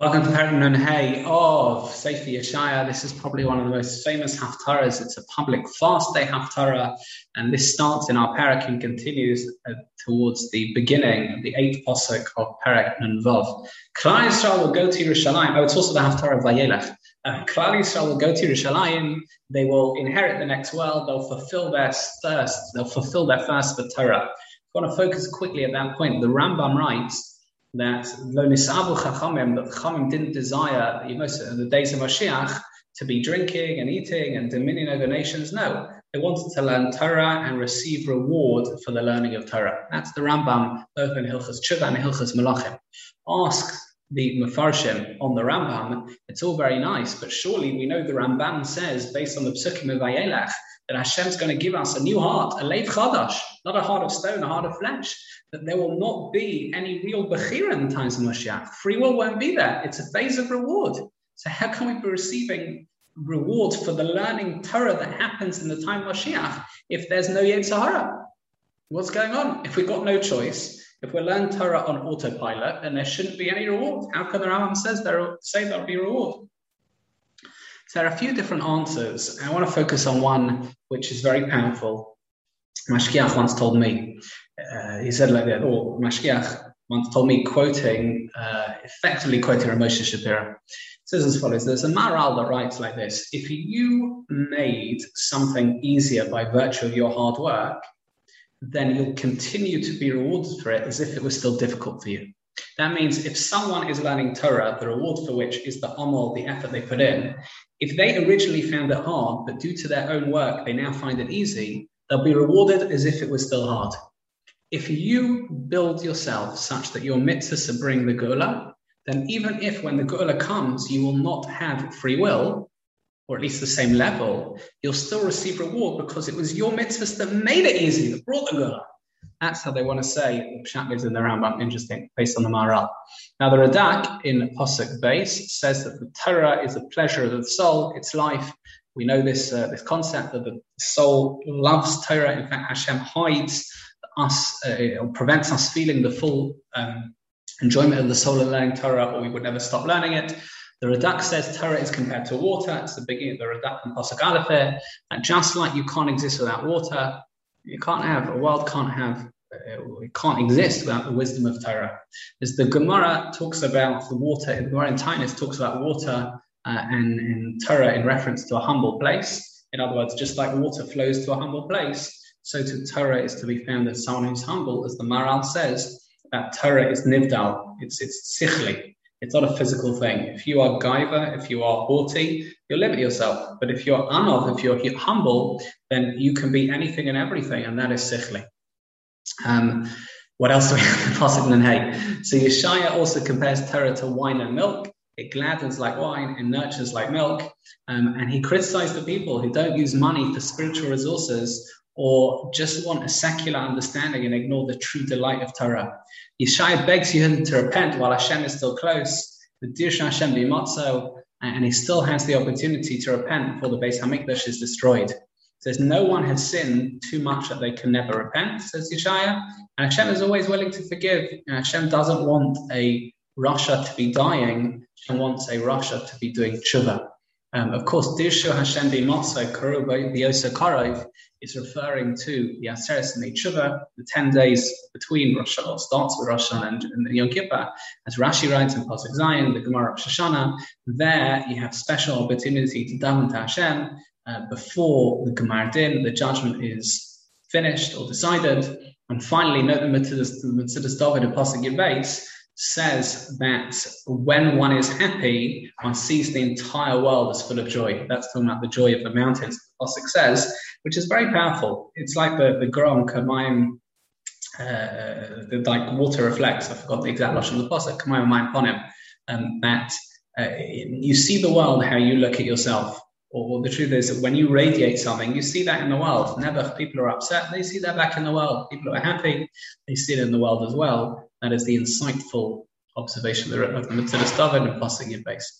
Welcome to Parak Hay of Sefer Yeshaya. This is probably one of the most famous Haftarahs. It's a public fast day Haftarah, and this starts in our Parak and continues uh, towards the beginning, the eighth posuk of Parak Vav. Klal Yisrael will go to Yerushalayim. Oh, it's also the Haftarah of Vayelech. Uh, Klal Yisrael will go to Yerushalayim. They will inherit the next world. They'll fulfill their thirst. They'll fulfill their thirst for Torah. I want to focus quickly at that point. The Rambam writes that lo nisabu chachamim, that chachamim didn't desire in the days of Mashiach to be drinking and eating and dominion over nations. No, they wanted to learn Torah and receive reward for the learning of Torah. That's the Rambam, both in Hilchas Tshuva and Hilchas Melachim. Ask the Mefarshim on the Rambam, it's all very nice, but surely we know the Rambam says, based on the Psukim of Vayelech, that Hashem's going to give us a new heart, a lev chadash, not a heart of stone, a heart of flesh. That there will not be any real bechira in the times of Mashiach. Free will won't be there. It's a phase of reward. So how can we be receiving reward for the learning Torah that happens in the time of Mashiach if there's no Yetzer Hara? What's going on? If we've got no choice, if we learn Torah on autopilot, then there shouldn't be any reward. How can the Rambam says there say there'll be reward? So there are a few different answers. I want to focus on one which is very powerful. Mashgiach once told me, uh, he said like that, or oh, Mashgiach once told me, quoting, uh, effectively quoting Rav Moshe Shapira, says as follows There's a Maharal that writes like this If you made something easier by virtue of your hard work, then you'll continue to be rewarded for it as if it was still difficult for you. That means if someone is learning Torah, the reward for which is the amal, the effort they put in, if they originally found it hard, but due to their own work, they now find it easy, they'll be rewarded as if it was still hard. If you build yourself such that your mitzvahs bring the Geula, then even if when the Geula comes, you will not have free will, or at least the same level, you'll still receive reward because it was your mitzvahs that made it easy, that brought the Geula. That's how they want to say the Pshat lives in the Rambam. Interesting, based on the Maharal. Now, the Radak in Pasuk base says that the Torah is a pleasure of the soul, its life. We know this uh, this concept that the soul loves Torah. In fact, Hashem hides us uh, or prevents us feeling the full um, enjoyment of the soul in learning Torah, or we would never stop learning it. The Radak says Torah is compared to water. It's the beginning of the Radak and Pasuk and just like you can't exist without water, you can't have a world can't have uh, it can't exist without the wisdom of Torah. As the Gemara talks about the water, the Gemara in Taanis talks about water uh, and, and Torah in reference to a humble place. In other words, just like water flows to a humble place, so to Torah is to be found as someone who's humble, as the Maharal says, that Torah is nivdal, it's, it's sichli, it's not a physical thing. If you are gaiva, if you are haughty, you limit yourself. But if you're anov, if you're humble, then you can be anything and everything, and that is sichli. Um, what else do we have in Pasuk and Hay? So Yeshaya also compares Torah to wine and milk. It gladdens like wine and nurtures like milk. Um, and he criticized the people who don't use money for spiritual resources or just want a secular understanding and ignore the true delight of Torah. Yeshaya begs you to repent while Hashem is still close. The Dirshu Hashem b'matzo, and he still has the opportunity to repent before the Beis Hamikdash is destroyed. Says no one has sinned too much that they can never repent, says Yeshaya. And Hashem is always willing to forgive. And Hashem doesn't want a rasha to be dying, Hashem wants a rasha to be doing tshuva. Um, of course, Dirshu Hashem b'matzo, b'yosa karov, is referring to the Aseret and the Tshuva, the 10 days between Rosh Hashanah, starts with Rosh Hashanah and, and Yom Kippur. As Rashi writes in Pasuk Zion, the Gemara of Shoshana, there you have special opportunity to daven to Hashem uh, before the Gmar Din, the judgment is finished or decided. And finally, note the Metzudas David Pasuk Yud Beis, says that when one is happy, one sees the entire world as full of joy. That's talking about the joy of the mountains, Pasuk says, which is very powerful. It's like the, the Kamayim, uh, the like water reflects, I forgot the exact Lashon of the Pasuk, Kamayim Mayim Ponim, um, that uh, you see the world how you look at yourself. Or, the truth is that when you radiate something, you see that in the world. Never people are upset, they see that back in the world. People are happy, they see it in the world as well. That is the insightful observation of the Metzudas David and Pasuk Yud Beis.